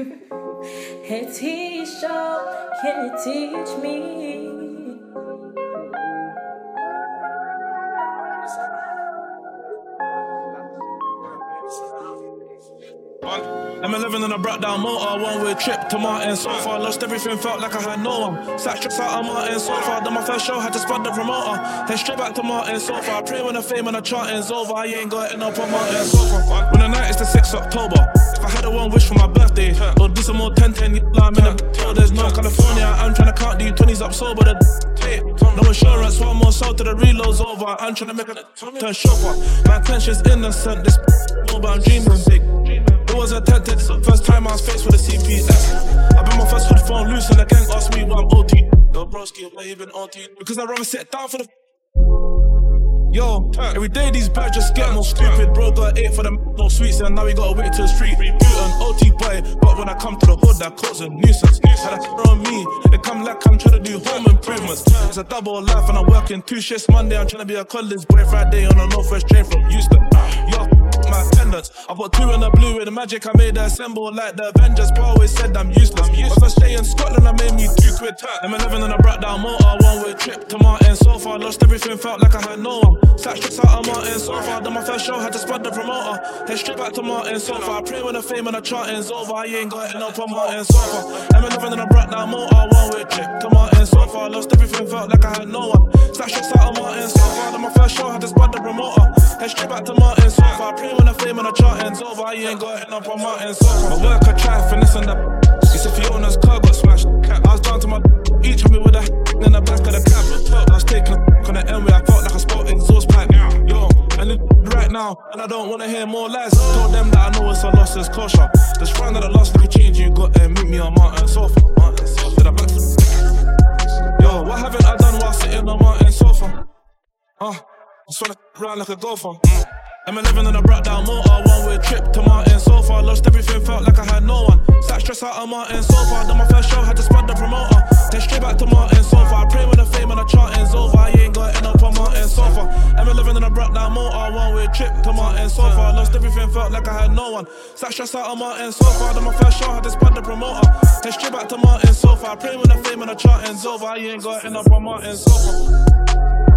hey, can you teach me? I'm 11 and I brought down motor, one way trip to Martin. So far, lost everything, felt like I had no one. Sat strips out of Martin, so far. Done my first show, had to spot the promoter. Then straight back to Martin, so far. Pray when the fame and the charting's over. I ain't got it up on Martin, so far. When the night is the 6th October. I'll do some more 10 10 lime in the There's no California, I'm trying to count these 20s up sober. The no insurance, one more soul to the reload's over. I'm trying to make a turn chauffeur. My intention's innocent, this but I'm dreaming big. It was attempted, first time I was faced with a CPS. I been my first hood phone loose and the gang asked me why I'm OT. Yo, broski, why you been OT? Because I'd rather sit down for the. Yo, every day these birds just get more stupid. Bro got eight for them no sweets, and now we gotta wait to the street. Boot an OT boy, but when I come to the hood, that cause a nuisance. Had a on me, it come like I'm trying to do home improvements. It's a double life, and I'm working two shifts Monday. I'm trying to be a college boy Friday on a northwest train from Houston. Yo, my attendance. I put two in the blue with the magic. I made a symbol like the Avengers. Bro always said I'm useless. My first day in Scotland, I made me two quid. I'm 11 and I brought down motor. One way trip to Martin. So far, lost everything, felt like I had no one. Sat strips out of Martin. So far, done my first show, had to spot the promoter. Then straight back to Martin. So far, I pray when the fame and the charting's over. I ain't got up on Martin. So far, I'm 11 and I brought down motor. One way trip to Martin. So far, lost everything, felt like I had no one. Sat strips out of Martin. So far, done my first show, had to spot the promoter. Then straight back to Martin. So far, I pray when the fame and the charting's over. I ain't got up on Martin. So my work, I try finesse on that. It's if Fiona's car got smashed. I was down to my each had me with a in the back of the cab. I was taking a on the end where I felt like I spot exhaust pipe. Yo, and it right now, and I don't wanna hear more lies. Told them that I know it's a loss, it's kosher. Just find that the last little change you got and meet me on Martin sofa. Martin sofa. I back? Yo, what haven't I done while sitting on Martin sofa? Uh, just wanna run like a golfer. I'm 11 and I brought down motor, one way trip to Martin so far. Lost everything, felt like I had no one. Sat stress out of Martin so far. Done my first show, had to spot the promoter. Then straight back to Martin so far. Pray when the fame and the charting's over. I ain't got it up on Martin so far. I'm 11 and I brought down motor, one way trip to Martin so far. Lost everything, felt like I had no one. Sat stress out of Martin so far. Done my first show, had to spot the promoter. Then straight back to Martin so far. Pray when the fame and the charting's over. I ain't got it up on Martin so far.